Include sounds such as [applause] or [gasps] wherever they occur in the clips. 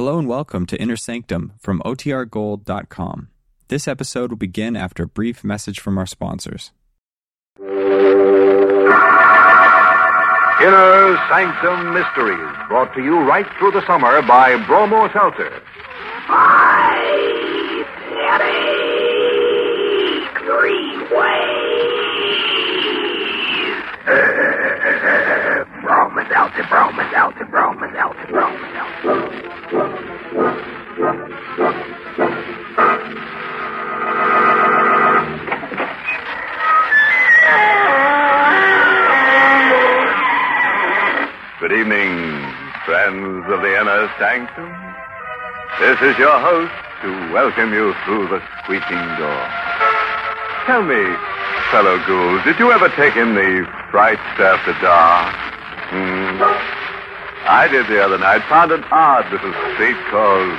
Hello and welcome to Inner Sanctum from OTRGold.com. This episode will begin after a brief message from our sponsors. Inner Sanctum Mysteries, brought to you right through the summer by Bromo Seltzer. Bromo Seltzer, Bromo Seltzer, Bromo Seltzer, Bromo Seltzer. Good evening, friends of the Inner Sanctum. This is your host to welcome you through the squeaking door. Tell me, fellow ghouls, did you ever take in the frights after dark? Hmm. I did the other night. Found an odd little street called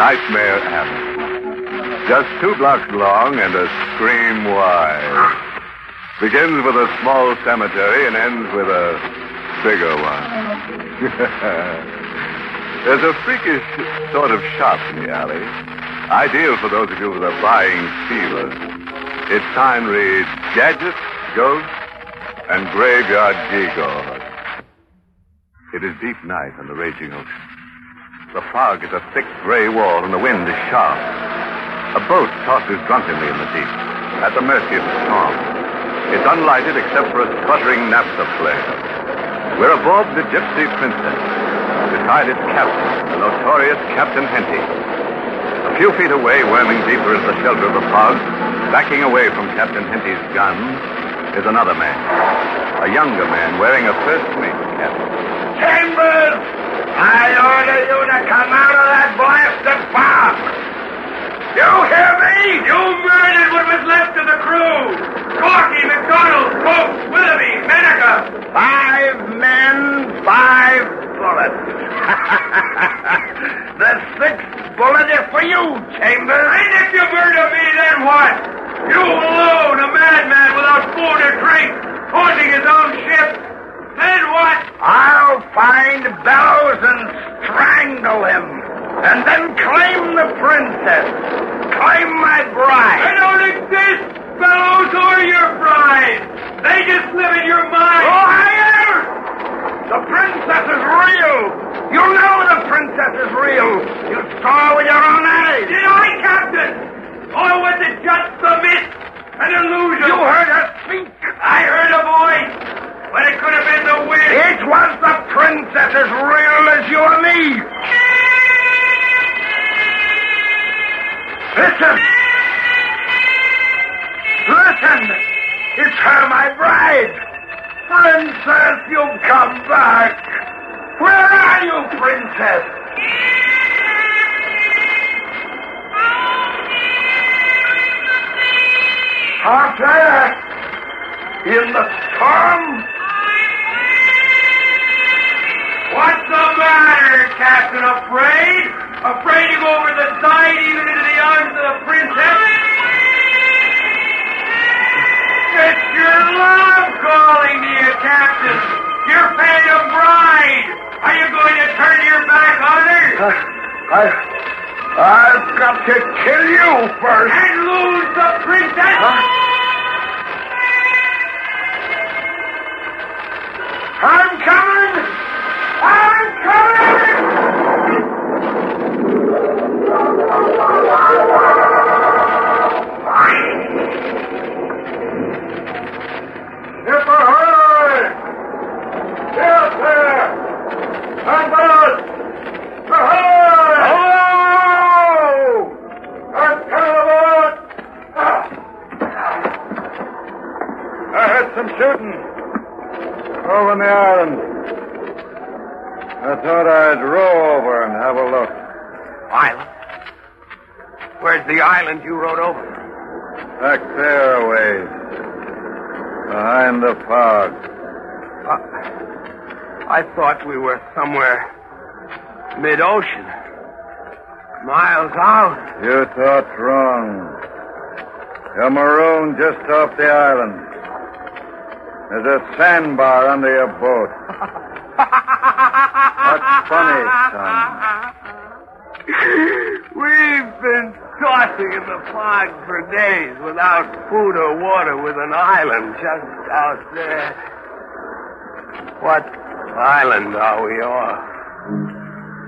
Nightmare Alley. Just two blocks long and a scream wide. Begins with a small cemetery and ends with a bigger one. [laughs] There's a freakish sort of shop in the alley. Ideal for those of you with a buying fever. Its sign reads Gadgets, Ghosts, and Graveyard Gewgaws. It is deep night on the raging ocean. The fog is a thick gray wall and the wind is sharp. A boat tosses drunkenly in the deep, at the mercy of the storm. It's unlighted except for a sputtering naphtha flare. We're aboard the Gypsy Princess. Beside its captain, the notorious Captain Henty. A few feet away, worming deeper into the shelter of the fog, backing away from Captain Henty's gun, is another man. A younger man wearing a first mate cap. Chambers! I order you to come out of that blasted fog! You hear me? You murdered what was left of the crew! Corky, McDonald, Cope, Willoughby, Menaker! Five men, five bullets. [laughs] the sixth bullet is for you, Chambers. And if you murder me, then what? You alone, a madman without food or drink, haunting his own ship. Then what? I'll find Bellows and strangle him. And then claim the princess. Claim my bride. I don't exist, Bellows, or your bride. They just live in your mind. Liar! The princess is real. You know the princess is real. You saw with your own eyes. Did I, Captain? Or was it just a myth? An illusion? You heard her speak. I heard a voice. But it could have been the wind. It was the princess as real as you and me. Listen. Listen. It's her, my bride. Princess, you've come back. Where are you, princess? Out there. In the storm. What's the matter, Captain? Afraid? Afraid to go over the side, even into the arms of the princess? It's your love calling to you, Captain. Your phantom bride. Are you going to turn your back on her? Uh, I, I've got to kill you first. And lose the princess? I'm coming! Miles out. You thought wrong. You're marooned just off the island. There's a sandbar under your boat. [laughs] What's funny, son? [laughs] We've been tossing in the fog for days without food or water with an island just out there. What island are we off?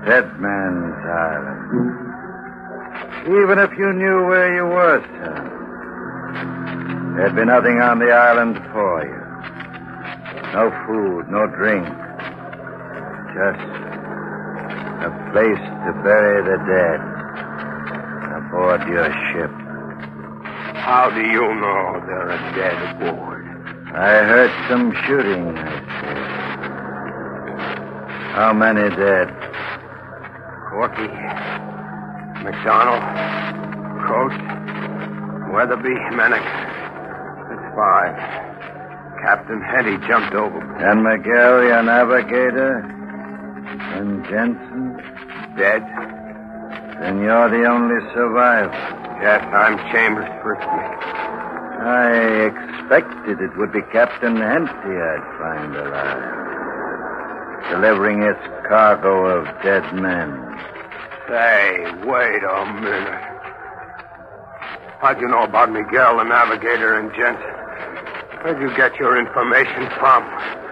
Dead Man's Island. Even if you knew where you were, son, there'd be nothing on the island for you. No food, no drink. Just a place to bury the dead aboard your ship. How do you know there are dead aboard? I heard some shooting, I said. How many dead? Corky, McDonald, Coates, Weatherby, Mennick. That's five. Captain Henty jumped over. And Miguel, your navigator? And Jensen? Dead? Then you're the only survivor. Yes, I'm Chambers' first mate. I expected it would be Captain Henty I'd find alive. Delivering its cargo of dead men. Say, wait a minute. How'd you know about Miguel, the navigator, and Jensen? Where'd you get your information from?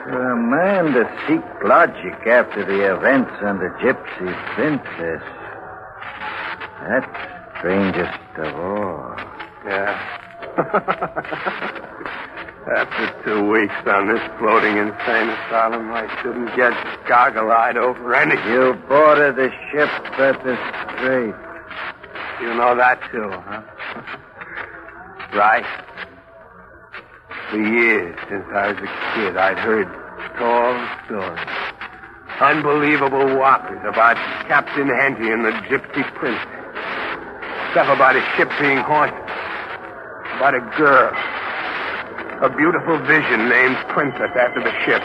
For a man to seek logic after the events on the Gypsy Princess. That's strangest of all. Yeah. [laughs] After two weeks on this floating insane asylum, I shouldn't get goggle-eyed over anything. You boarded the ship at the strait. You know that too, huh? right. For years, since I was a kid, I'd heard tall stories. Unbelievable whoppers about Captain Henty and the Gypsy Princess. Stuff about a ship being haunted. About a girl. A beautiful vision named Princess after the ship.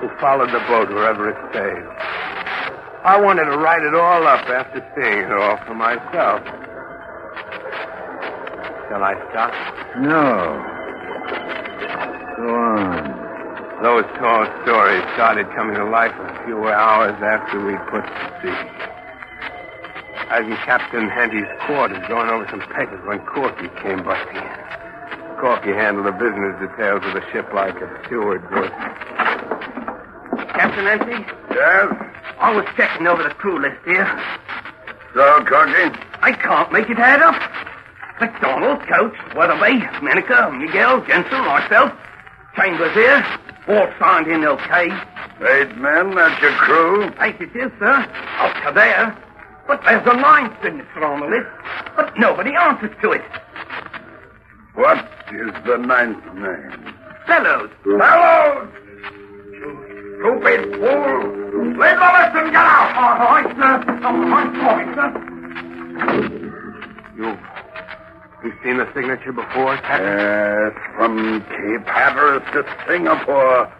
Who followed the boat wherever it sailed. I wanted to write it all up after seeing it all for myself. Shall I stop? No. Go on. Those tall stories started coming to life a few hours after we'd put to sea. I was in Captain Henty's quarters going over some papers when Corky came busting in. Corky handled the business details of the ship like a steward would. Captain Henty, Yes? I was checking over the crew list here. So, Corky? I can't make it add up. McDonald, Coates, Weatherby, Menica, Miguel, Jensen, myself, Chambers here, all signed in okay. Eight men, that's your crew? Eight it is, sir. Up to there. But there's a ninth signature on the list, but nobody answers to it. What is the ninth name? Bellows, Bellows! Stupid fool! Leave the list and get out! all right, sir. All right, sorry, sir. You've, you've seen the signature before, Captain? Yes, from Cape Hatteras to Singapore.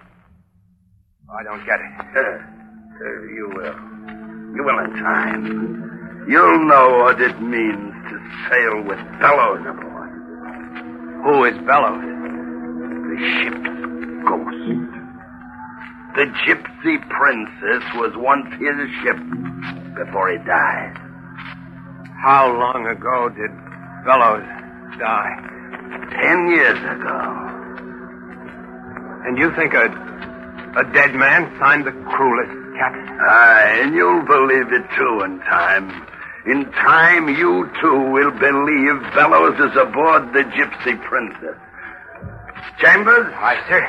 I don't get it. Uh, you will. You will in time. You'll know what it means to sail with Bellows aboard. Who is Bellows? The ship's ghost. The Gypsy Princess was once his ship before he died. How long ago did Bellows die? Ten years ago. And you think a a dead man signed the cruelest, Captain? Aye, and you'll believe it too in time. In time, you too will believe Bellows is aboard the Gypsy Princess. Chambers? Aye, sir.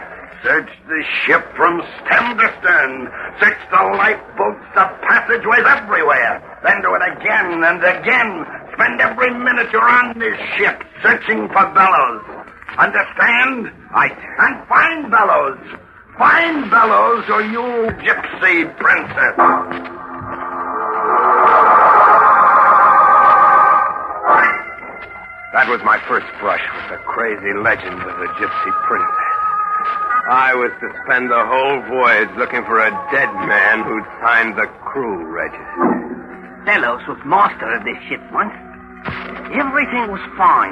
Search the ship from stem to stern. Search the lifeboats, the passageways everywhere. Then do it again and again. Spend every minute you're on this ship searching for Bellows. Understand? Aye, sir. And find Bellows. Find Bellows or you gypsy princess. That was my first brush with the crazy legend of the Gypsy Princess. I was to spend the whole voyage looking for a dead man who'd signed the crew register. Bellows was master of this ship once. Everything was fine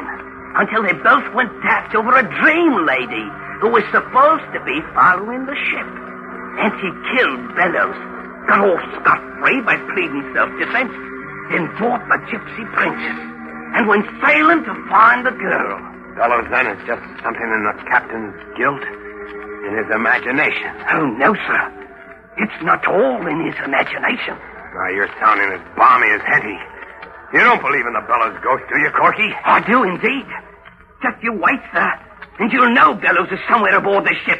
until they both went daft over a dream lady who was supposed to be following the ship. And she killed Bellows. Got off scot-free by pleading self-defense. then bought the gypsy princess, and went sailing to find the girl. Bellows then is just something in the captain's guilt, in his imagination. Oh, no, sir. It's not all in his imagination. Now, you're sounding as balmy as Henty. You don't believe in the Bellows ghost, do you, Corky? I do indeed. Just you wait, sir, and you'll know Bellows is somewhere aboard the ship.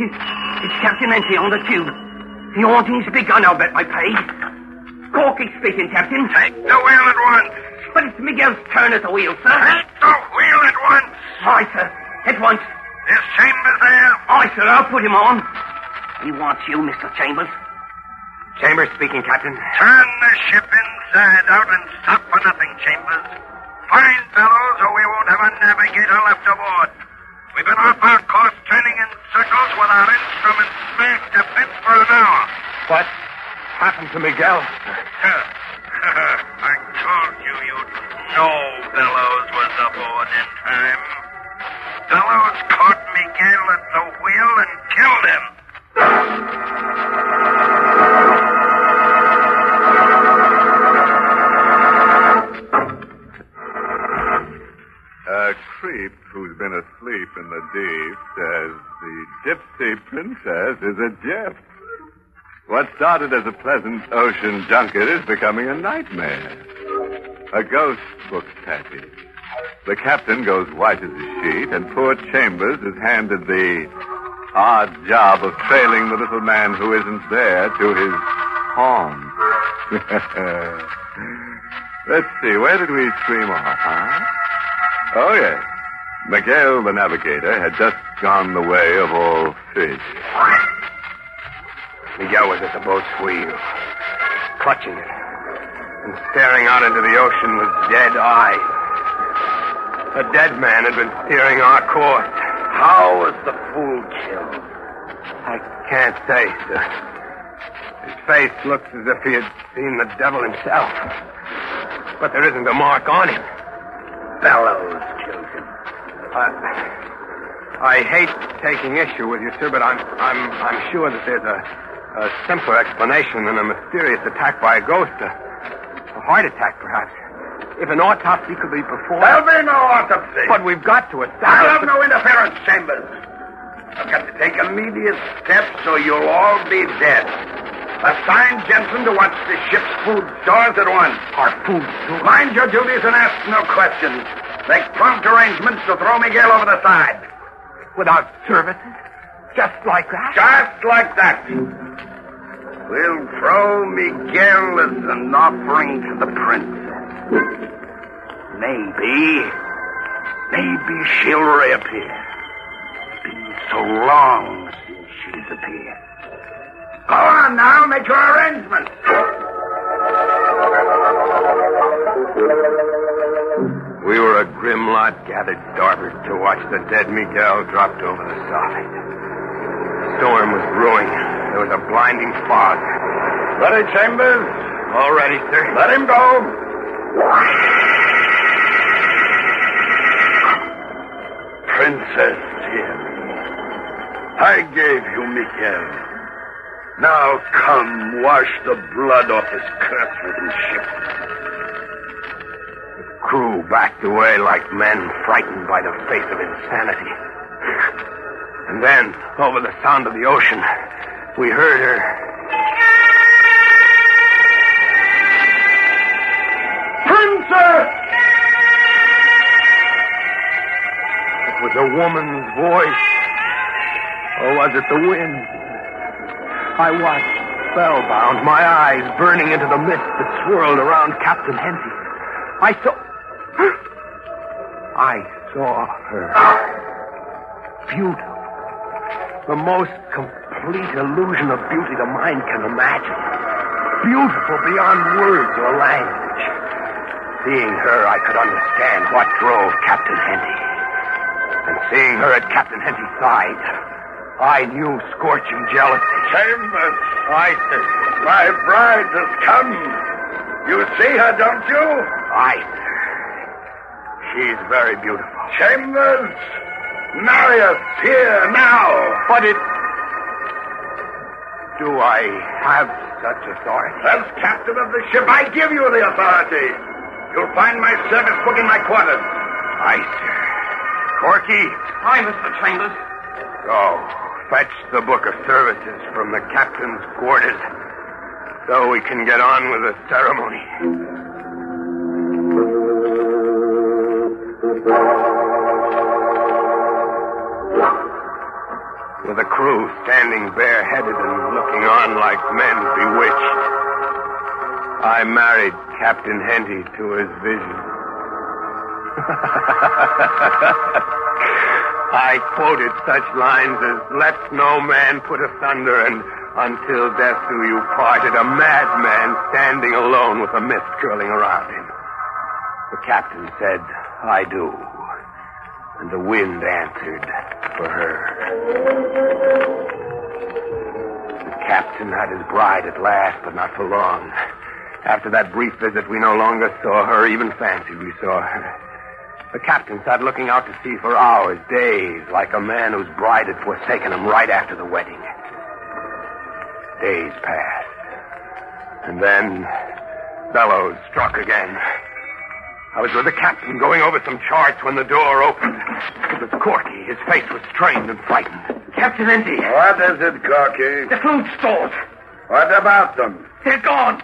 It's, it's Captain Henty on the tube. The haunting's begun, I'll bet my pay. Corky speaking, Captain. Take the wheel at once. But it's Miguel's turn at the wheel, sir. Take the wheel at once. Aye, sir. At once. Is Chambers there? Aye, sir, I'll put him on. He wants you, Mr. Chambers. Chambers speaking, Captain. Turn the ship inside out and stop for nothing, Chambers. Find Bellows, or we won't have a navigator left aboard. We've been off our course turning in circles with our instruments smashed to bits for an hour. What happened to Miguel? [laughs] I told you you'd know Bellows was aboard in time. Bellows caught Miguel at the wheel and killed him. A creep who's been asleep in the deep says the gypsy princess is a gyp. What started as a pleasant ocean junket is becoming a nightmare. A ghost books passage. The captain goes white as a sheet, and poor Chambers is handed the odd job of trailing the little man who isn't there to his home. [laughs] Let's see, where did we stream off, huh? Oh, yes. Miguel, the navigator, had just gone the way of all fish. Miguel was at the boat's wheel, clutching it, and staring out into the ocean with dead eyes. A dead man had been steering our course. How was the fool killed? I can't say, sir. His face looks as if he had seen the devil himself. But there isn't a mark on him. Bellows killed him. I, I hate taking issue with you, sir, but I'm I'm I'm sure that there's a, a simpler explanation than a mysterious attack by a ghost, a, a heart attack, perhaps. If an autopsy could be performed, There'll be no autopsy. but we've got to attack. I'll have no interference, Chambers. I've got to take immediate steps or you'll all be dead. Assign Jensen to watch the ship's food stores at once. Our food stores? Mind your duties and ask no questions. Make prompt arrangements to throw Miguel over the side. without services, just like that. Just like that. We'll throw Miguel as an offering to the princess. Maybe, maybe she'll reappear. It's been so long since she's appeared. Go on now, make your arrangements. We were a grim lot gathered starboard to watch the dead Miguel dropped over the side. The storm was brewing. There was a blinding fog. Ready, Chambers? All ready, sir. Let him go. Princess, hear me. I gave you Miguel. Now come, wash the blood off his cursed ship. The crew backed away like men frightened by the face of insanity. And then, over the sound of the ocean, we heard her. Princess! It was a woman's voice. Or was it the wind? I watched, spellbound, my eyes burning into the mist that swirled around Captain Henty. I saw. [gasps] I saw her. Beautiful. The most complete illusion of beauty the mind can imagine. Beautiful beyond words or language. Seeing her, I could understand what drove Captain Henty. And seeing her at Captain Henty's side, I knew scorching jealousy. Chambers, I said, my bride has come. You see her, don't you? I. She's very beautiful. Chambers, marry us here now. But it. do I have such authority? As captain of the ship, I give you the authority. You'll find my service book in my quarters. Aye, sir. Corky, Aye, Mr. Chambers. go. Fetch the book of services from the captain's quarters so we can get on with the ceremony. With the crew standing bareheaded and looking on like men bewitched, I married Captain Henty to his vision. [laughs] I quoted such lines as, Let no man put asunder, and until death do you parted, a madman standing alone with a mist curling around him. The captain said, I do. And the wind answered for her. Captain had his bride at last, but not for long. After that brief visit, we no longer saw her, even fancied we saw her. The captain sat looking out to sea for hours, days, like a man whose bride had forsaken him right after the wedding. Days passed. And then Bellows struck again. I was with the captain going over some charts when the door opened. It was Corky. His face was strained and frightened. Captain Henty. What is it, Corky? The food stores. What about them? They're gone.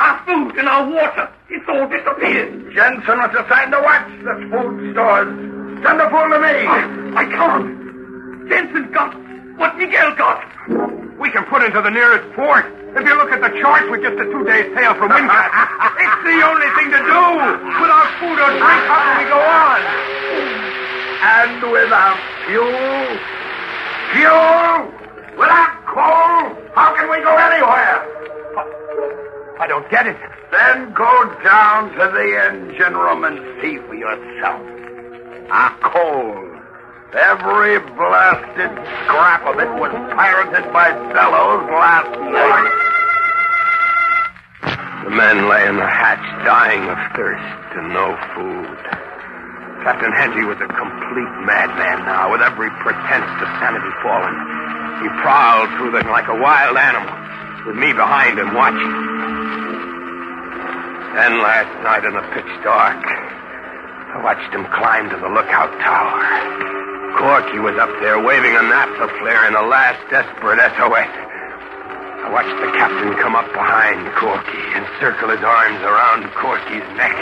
Our food and our water. It's all disappeared. Jensen was assigned to watch the food stores. Send the fool to me. I, I can't. Jensen got what Miguel got. We can put into the nearest port. If you look at the charts, we're just a two-day sail from Windcast. [laughs] it's the only thing to do. Without food or drink, how can we go on? And without fuel? Fuel? Without coal? How can we go anywhere? I don't get it. Then go down to the engine room and see for yourself. Our coal. Every blasted scrap of it was pirated by Bellows last night. The men lay in the hatch dying of thirst and no food. Captain Henty was a complete madman now, with every pretense to sanity fallen. He prowled through them like a wild animal, with me behind him watching. Then last night in the pitch dark, I watched him climb to the lookout tower. Corky was up there waving a naphtha flare in the last desperate SOS. I watched the captain come up behind Corky and circle his arms around Corky's neck.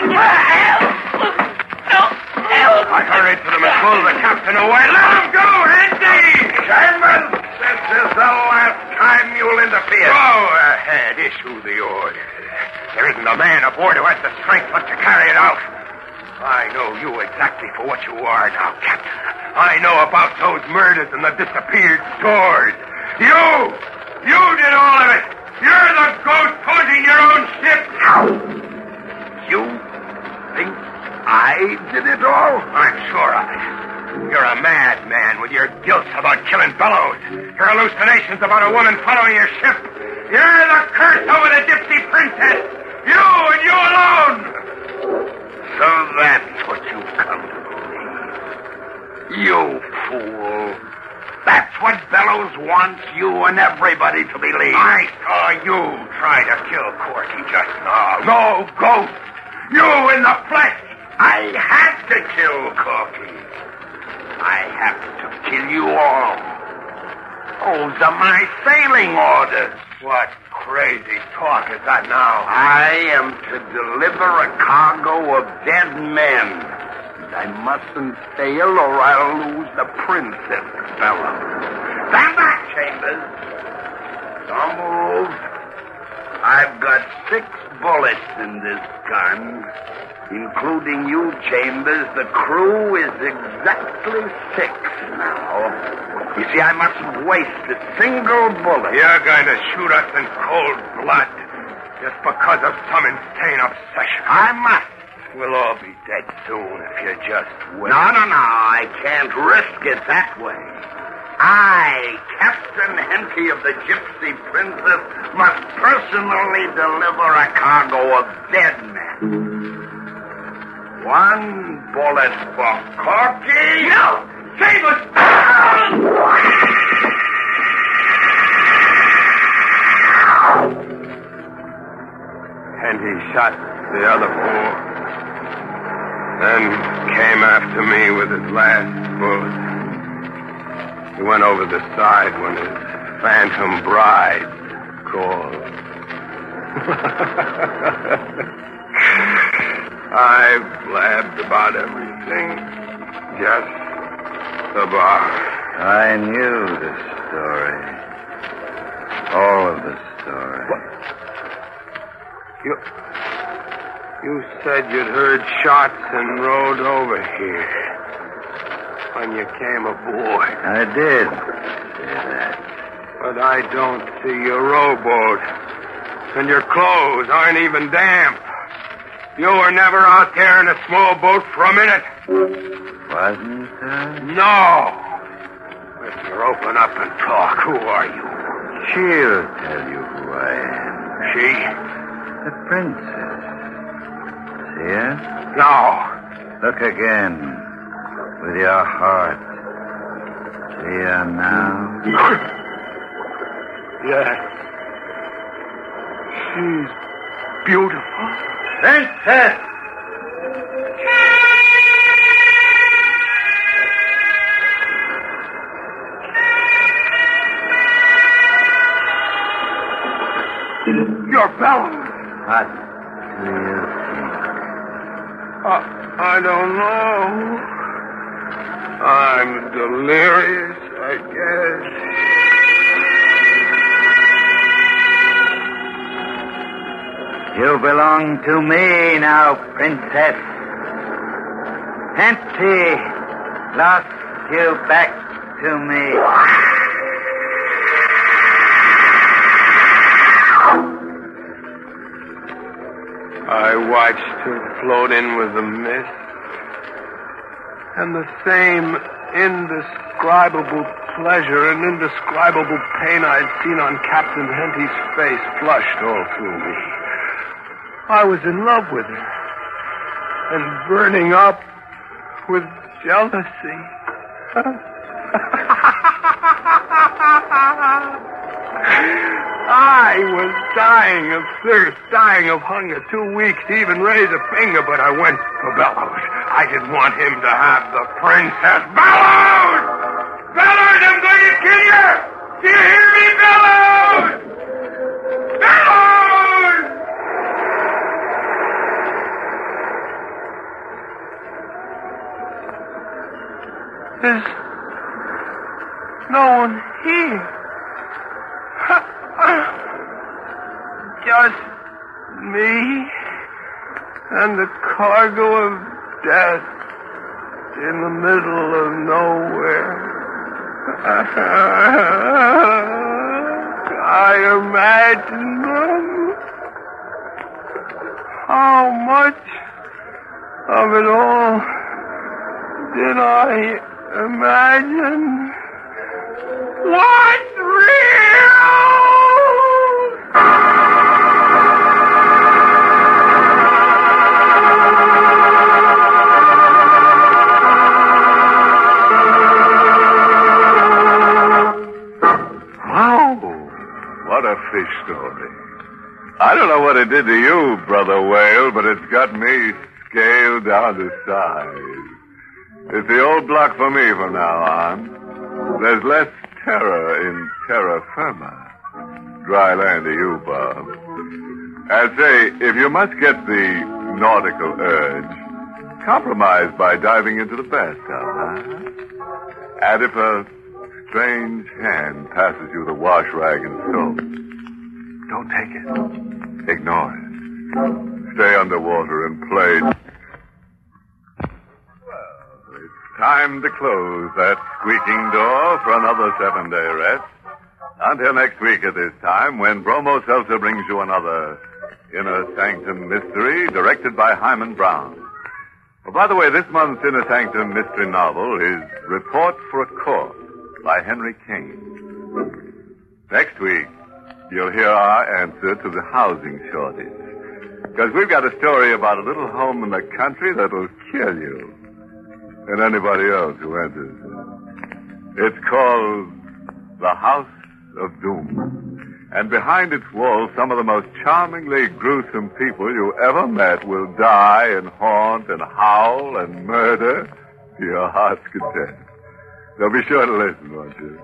I hurried to them and pulled the captain away. Let him go, Andy! Chambers, this is the last time you'll interfere. Go ahead, issue the order. There isn't a man aboard who has the strength left to carry it out. I know you exactly for what you are now, Captain. I know about those murders and the disappeared stores. You! You did all of it! You're the ghost haunting your own ship! Think I did it all? I'm sure of it. You're a madman with your guilt about killing Bellows. Your hallucinations about a woman following your ship. You're the curse over the gypsy princess. You and you alone. So that's what you've come to believe. You fool. That's what Bellows wants you and everybody to believe. I saw you try to kill Corky just now. No ghost. You in the flesh. I had to kill Corky. I have to kill you all. Those are my sailing orders. What crazy talk is that now? I am to deliver a cargo of dead men. And I mustn't fail or I'll lose the princess, Bella. Stand back, Chambers. Don't move. I've got six bullets in this gun, including you, Chambers. The crew is exactly six now. You see, I mustn't waste a single bullet. You're going to shoot us in cold blood just because of some insane obsession. I must. We'll all be dead soon if you just wait. No, no, no. I can't risk it that way. I, Captain Henty of the Gypsy Princess, must personally deliver a cargo of dead men. One bullet for Corky. No! Save us! he shot the other four, then came after me with his last bullet. He went over the side when his phantom bride called. [laughs] I blabbed about everything. Just the bar. I knew the story. All of the story. You, you said you'd heard shots and rode over here when you came aboard. I did. But I don't see your rowboat. And your clothes aren't even damp. You were never out there in a small boat for a minute. Wasn't there? No. If you open up and talk, who are you? She'll tell you who I am. She? The princess. See her? No. Look again. With your heart. See her now? [coughs] yes. She's beautiful. Princess! Your Bellows. What do you think? Uh, I don't know. I'm delirious, I guess. You belong to me now, princess. Nancy lost you back to me. I watched her float in with the mist. And the same indescribable pleasure and indescribable pain I'd seen on Captain Henty's face flushed all through me. I was in love with her. And burning up with jealousy. [laughs] I was dying of thirst, dying of hunger, too weak to even raise a finger, but I went for Bellows. I didn't want him to have the princess. Bellows! Bellows, I'm going to kill you! Do you hear me, Bellows? Bellows! There's no one here. [laughs] Just me and the cargo of death in the middle of nowhere. [laughs] I imagine them. How much of it all did I imagine? What's I don't know what it did to you, Brother Whale, but it's got me scaled down to size. It's the old block for me from now on. There's less terror in terra firma. Dry land to you, Bob. And say, if you must get the nautical urge, compromise by diving into the bathtub, huh? And if a strange hand passes you the wash rag and soap, don't take it. Ignore it. Stay underwater and play. Well, it's time to close that squeaking door for another seven day rest. Until next week at this time, when Bromo Seltzer brings you another Inner Sanctum Mystery, directed by Himan Brown. Well, by the way, this month's Inner Sanctum Mystery novel is Report for a Corpse by Henry Kane. Next week, you'll hear our answer to the housing shortage. Because we've got a story about a little home in the country that'll kill you. And anybody else who enters. It's called The House of Doom. And behind its walls, some of the most charmingly gruesome people you ever met will die and haunt and howl and murder to your heart's content. So be sure to listen, won't you?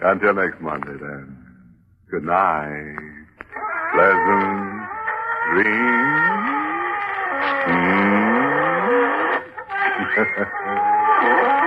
Until next Monday, then. Good night. Pleasant dreams. Mm. [laughs]